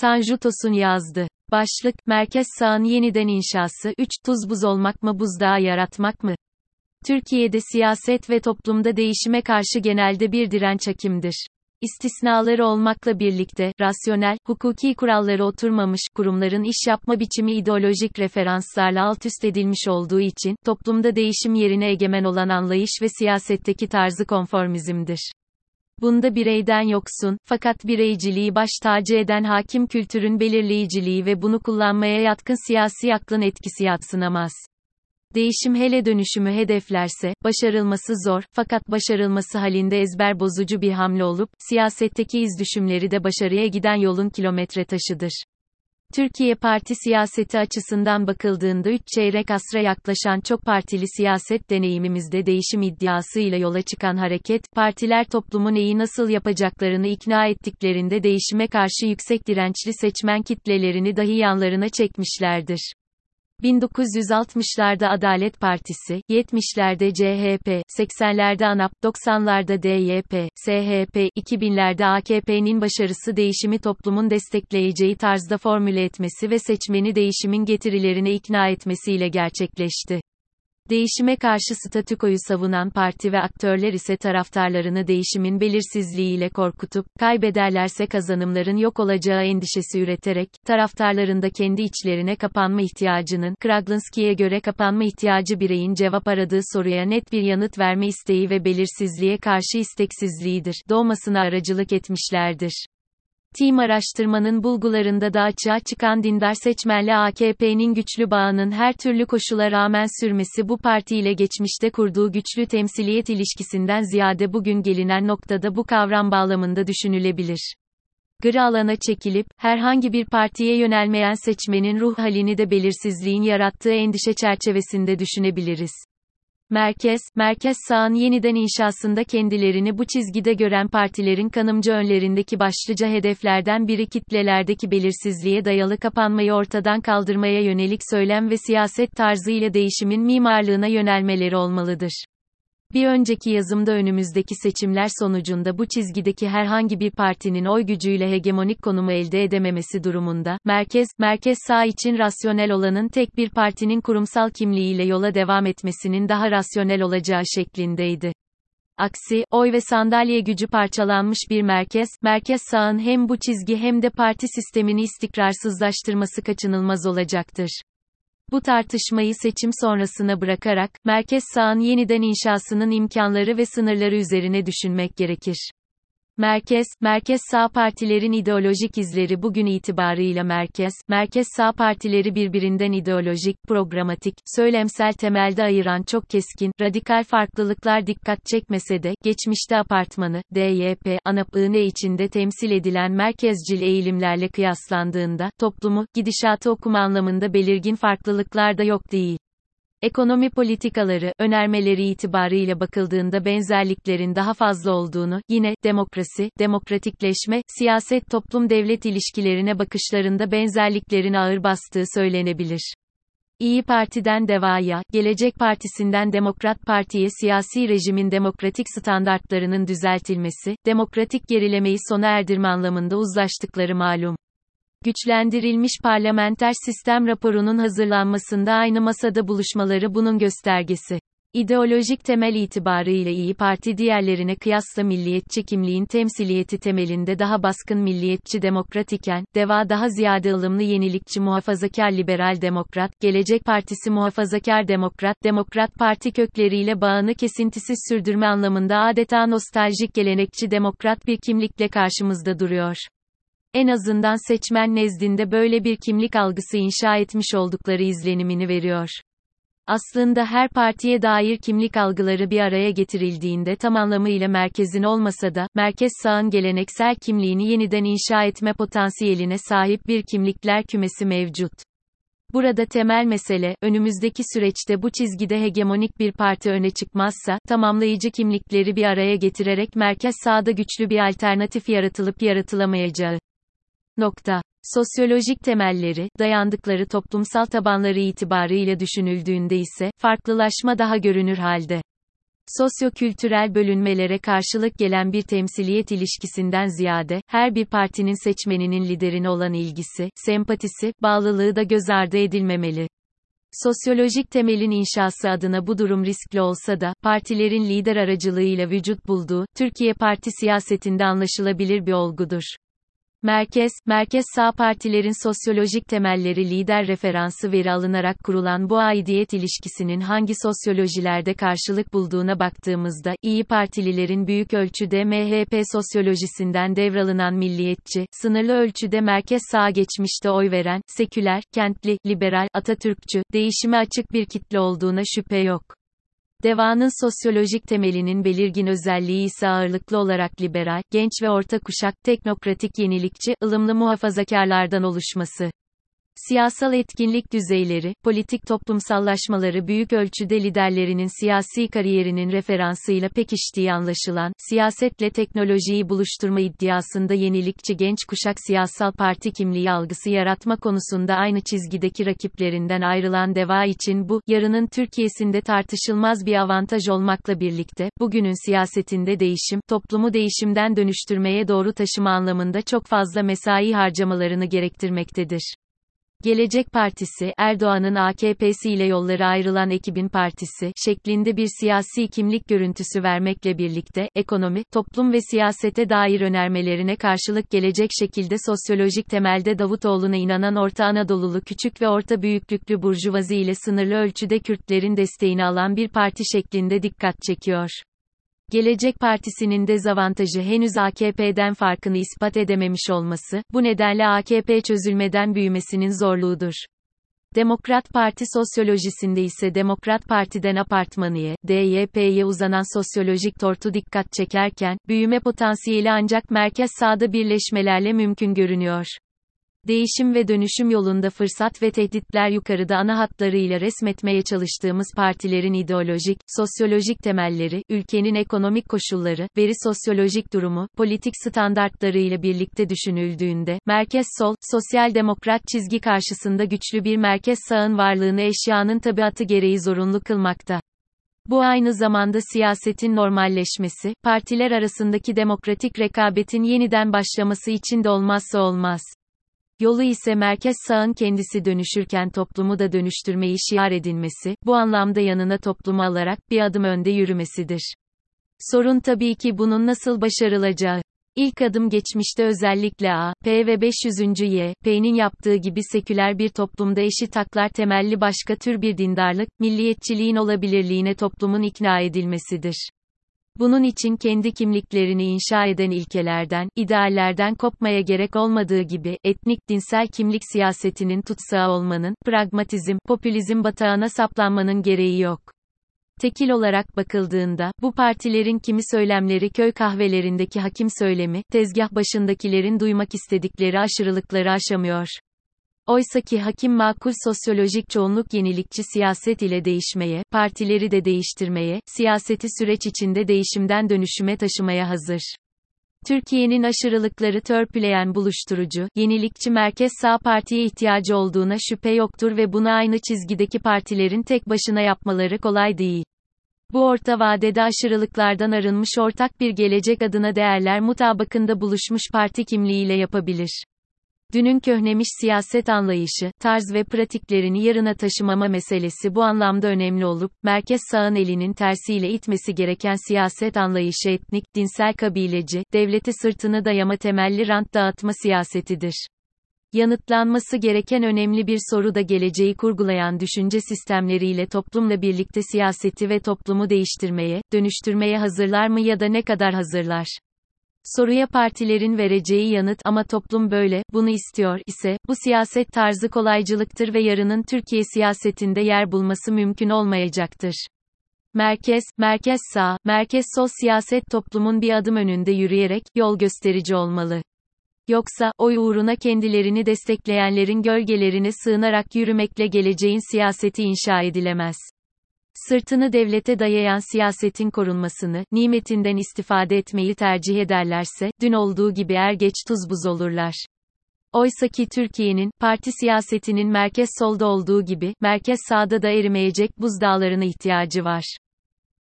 Tanju Tosun yazdı. Başlık, Merkez Sağ'ın yeniden inşası, 3, tuz buz olmak mı buzdağı yaratmak mı? Türkiye'de siyaset ve toplumda değişime karşı genelde bir direnç hakimdir. İstisnaları olmakla birlikte, rasyonel, hukuki kuralları oturmamış, kurumların iş yapma biçimi ideolojik referanslarla alt üst edilmiş olduğu için, toplumda değişim yerine egemen olan anlayış ve siyasetteki tarzı konformizmdir. Bunda bireyden yoksun, fakat bireyciliği baş tacı eden hakim kültürün belirleyiciliği ve bunu kullanmaya yatkın siyasi aklın etkisi yatsınamaz. Değişim hele dönüşümü hedeflerse, başarılması zor, fakat başarılması halinde ezber bozucu bir hamle olup, siyasetteki izdüşümleri de başarıya giden yolun kilometre taşıdır. Türkiye parti siyaseti açısından bakıldığında 3 çeyrek asra yaklaşan çok partili siyaset deneyimimizde değişim iddiasıyla yola çıkan hareket, partiler toplumu neyi nasıl yapacaklarını ikna ettiklerinde değişime karşı yüksek dirençli seçmen kitlelerini dahi yanlarına çekmişlerdir. 1960'larda Adalet Partisi, 70'lerde CHP, 80'lerde ANAP, 90'larda DYP, SHP, 2000'lerde AKP'nin başarısı değişimi toplumun destekleyeceği tarzda formüle etmesi ve seçmeni değişimin getirilerine ikna etmesiyle gerçekleşti. Değişime karşı statükoyu savunan parti ve aktörler ise taraftarlarını değişimin belirsizliğiyle korkutup, kaybederlerse kazanımların yok olacağı endişesi üreterek, taraftarlarında kendi içlerine kapanma ihtiyacının, Kraglinski'ye göre kapanma ihtiyacı bireyin cevap aradığı soruya net bir yanıt verme isteği ve belirsizliğe karşı isteksizliğidir, doğmasına aracılık etmişlerdir. Team araştırmanın bulgularında da açığa çıkan dindar seçmenle AKP'nin güçlü bağının her türlü koşula rağmen sürmesi bu partiyle geçmişte kurduğu güçlü temsiliyet ilişkisinden ziyade bugün gelinen noktada bu kavram bağlamında düşünülebilir. Gri alana çekilip, herhangi bir partiye yönelmeyen seçmenin ruh halini de belirsizliğin yarattığı endişe çerçevesinde düşünebiliriz. Merkez, merkez sağın yeniden inşasında kendilerini bu çizgide gören partilerin kanımcı önlerindeki başlıca hedeflerden biri kitlelerdeki belirsizliğe dayalı kapanmayı ortadan kaldırmaya yönelik söylem ve siyaset tarzı ile değişimin mimarlığına yönelmeleri olmalıdır. Bir önceki yazımda önümüzdeki seçimler sonucunda bu çizgideki herhangi bir partinin oy gücüyle hegemonik konumu elde edememesi durumunda, merkez, merkez sağ için rasyonel olanın tek bir partinin kurumsal kimliğiyle yola devam etmesinin daha rasyonel olacağı şeklindeydi. Aksi, oy ve sandalye gücü parçalanmış bir merkez, merkez sağın hem bu çizgi hem de parti sistemini istikrarsızlaştırması kaçınılmaz olacaktır. Bu tartışmayı seçim sonrasına bırakarak, merkez sağın yeniden inşasının imkanları ve sınırları üzerine düşünmek gerekir. Merkez, merkez sağ partilerin ideolojik izleri bugün itibarıyla merkez, merkez sağ partileri birbirinden ideolojik, programatik, söylemsel temelde ayıran çok keskin, radikal farklılıklar dikkat çekmese de, geçmişte apartmanı, DYP, ANAP ne içinde temsil edilen merkezcil eğilimlerle kıyaslandığında, toplumu, gidişatı okuma anlamında belirgin farklılıklar da yok değil. Ekonomi politikaları, önermeleri itibarıyla bakıldığında benzerliklerin daha fazla olduğunu, yine, demokrasi, demokratikleşme, siyaset toplum devlet ilişkilerine bakışlarında benzerliklerin ağır bastığı söylenebilir. İyi Parti'den Deva'ya, Gelecek Partisi'nden Demokrat Parti'ye siyasi rejimin demokratik standartlarının düzeltilmesi, demokratik gerilemeyi sona erdirme anlamında uzlaştıkları malum. Güçlendirilmiş parlamenter sistem raporunun hazırlanmasında aynı masada buluşmaları bunun göstergesi. İdeolojik temel itibarıyla İyi Parti diğerlerine kıyasla milliyetçi kimliğin temsiliyeti temelinde daha baskın milliyetçi demokrat iken, DEVA daha ziyade ılımlı yenilikçi muhafazakar liberal demokrat, Gelecek Partisi muhafazakar demokrat, Demokrat Parti kökleriyle bağını kesintisiz sürdürme anlamında adeta nostaljik gelenekçi demokrat bir kimlikle karşımızda duruyor. En azından seçmen nezdinde böyle bir kimlik algısı inşa etmiş oldukları izlenimini veriyor. Aslında her partiye dair kimlik algıları bir araya getirildiğinde tam anlamıyla merkezin olmasa da, merkez sağın geleneksel kimliğini yeniden inşa etme potansiyeline sahip bir kimlikler kümesi mevcut. Burada temel mesele, önümüzdeki süreçte bu çizgide hegemonik bir parti öne çıkmazsa, tamamlayıcı kimlikleri bir araya getirerek merkez sağda güçlü bir alternatif yaratılıp yaratılamayacağı. Nokta. Sosyolojik temelleri, dayandıkları toplumsal tabanları itibarıyla düşünüldüğünde ise, farklılaşma daha görünür halde. Sosyo-kültürel bölünmelere karşılık gelen bir temsiliyet ilişkisinden ziyade, her bir partinin seçmeninin liderine olan ilgisi, sempatisi, bağlılığı da göz ardı edilmemeli. Sosyolojik temelin inşası adına bu durum riskli olsa da, partilerin lider aracılığıyla vücut bulduğu, Türkiye parti siyasetinde anlaşılabilir bir olgudur. Merkez, merkez sağ partilerin sosyolojik temelleri lider referansı veri alınarak kurulan bu aidiyet ilişkisinin hangi sosyolojilerde karşılık bulduğuna baktığımızda, iyi Partililerin büyük ölçüde MHP sosyolojisinden devralınan milliyetçi, sınırlı ölçüde merkez sağ geçmişte oy veren, seküler, kentli, liberal, Atatürkçü, değişime açık bir kitle olduğuna şüphe yok. Devanın sosyolojik temelinin belirgin özelliği ise ağırlıklı olarak liberal, genç ve orta kuşak, teknokratik yenilikçi, ılımlı muhafazakarlardan oluşması. Siyasal etkinlik düzeyleri, politik toplumsallaşmaları büyük ölçüde liderlerinin siyasi kariyerinin referansıyla pekiştiği anlaşılan, siyasetle teknolojiyi buluşturma iddiasında yenilikçi genç kuşak siyasal parti kimliği algısı yaratma konusunda aynı çizgideki rakiplerinden ayrılan deva için bu, yarının Türkiye'sinde tartışılmaz bir avantaj olmakla birlikte, bugünün siyasetinde değişim, toplumu değişimden dönüştürmeye doğru taşıma anlamında çok fazla mesai harcamalarını gerektirmektedir. Gelecek Partisi, Erdoğan'ın AKP'si ile yolları ayrılan ekibin partisi, şeklinde bir siyasi kimlik görüntüsü vermekle birlikte, ekonomi, toplum ve siyasete dair önermelerine karşılık gelecek şekilde sosyolojik temelde Davutoğlu'na inanan Orta Anadolulu küçük ve orta büyüklüklü burjuvazi ile sınırlı ölçüde Kürtlerin desteğini alan bir parti şeklinde dikkat çekiyor. Gelecek Partisi'nin dezavantajı henüz AKP'den farkını ispat edememiş olması, bu nedenle AKP çözülmeden büyümesinin zorluğudur. Demokrat Parti sosyolojisinde ise Demokrat Parti'den apartmanıya, DYP'ye uzanan sosyolojik tortu dikkat çekerken, büyüme potansiyeli ancak merkez sağda birleşmelerle mümkün görünüyor. Değişim ve dönüşüm yolunda fırsat ve tehditler yukarıda ana hatlarıyla resmetmeye çalıştığımız partilerin ideolojik, sosyolojik temelleri, ülkenin ekonomik koşulları, veri sosyolojik durumu, politik standartları ile birlikte düşünüldüğünde, merkez sol, sosyal demokrat çizgi karşısında güçlü bir merkez sağın varlığını eşyanın tabiatı gereği zorunlu kılmakta. Bu aynı zamanda siyasetin normalleşmesi, partiler arasındaki demokratik rekabetin yeniden başlaması için de olmazsa olmaz. Yolu ise merkez sağın kendisi dönüşürken toplumu da dönüştürmeyi şiar edinmesi, bu anlamda yanına toplumu alarak bir adım önde yürümesidir. Sorun tabii ki bunun nasıl başarılacağı. İlk adım geçmişte özellikle A, P ve 500. Y, P'nin yaptığı gibi seküler bir toplumda eşit haklar temelli başka tür bir dindarlık, milliyetçiliğin olabilirliğine toplumun ikna edilmesidir. Bunun için kendi kimliklerini inşa eden ilkelerden, ideallerden kopmaya gerek olmadığı gibi, etnik dinsel kimlik siyasetinin tutsağı olmanın, pragmatizm, popülizm batağına saplanmanın gereği yok. Tekil olarak bakıldığında, bu partilerin kimi söylemleri köy kahvelerindeki hakim söylemi, tezgah başındakilerin duymak istedikleri aşırılıkları aşamıyor. Oysaki hakim makul sosyolojik çoğunluk yenilikçi siyaset ile değişmeye, partileri de değiştirmeye, siyaseti süreç içinde değişimden dönüşüme taşımaya hazır. Türkiye'nin aşırılıkları törpüleyen buluşturucu, yenilikçi merkez sağ partiye ihtiyacı olduğuna şüphe yoktur ve bunu aynı çizgideki partilerin tek başına yapmaları kolay değil. Bu orta vadede aşırılıklardan arınmış ortak bir gelecek adına değerler mutabakında buluşmuş parti kimliğiyle yapabilir. Dünün köhnemiş siyaset anlayışı, tarz ve pratiklerini yarına taşımama meselesi bu anlamda önemli olup, merkez sağın elinin tersiyle itmesi gereken siyaset anlayışı etnik, dinsel kabileci, devleti sırtını dayama temelli rant dağıtma siyasetidir. Yanıtlanması gereken önemli bir soru da geleceği kurgulayan düşünce sistemleriyle toplumla birlikte siyaseti ve toplumu değiştirmeye, dönüştürmeye hazırlar mı ya da ne kadar hazırlar? Soruya partilerin vereceği yanıt ama toplum böyle, bunu istiyor ise, bu siyaset tarzı kolaycılıktır ve yarının Türkiye siyasetinde yer bulması mümkün olmayacaktır. Merkez, merkez sağ, merkez sol siyaset toplumun bir adım önünde yürüyerek, yol gösterici olmalı. Yoksa, oy uğruna kendilerini destekleyenlerin gölgelerine sığınarak yürümekle geleceğin siyaseti inşa edilemez. Sırtını devlete dayayan siyasetin korunmasını, nimetinden istifade etmeyi tercih ederlerse, dün olduğu gibi er geç tuz buz olurlar. Oysa ki Türkiye'nin, parti siyasetinin merkez solda olduğu gibi, merkez sağda da erimeyecek buzdağlarına ihtiyacı var.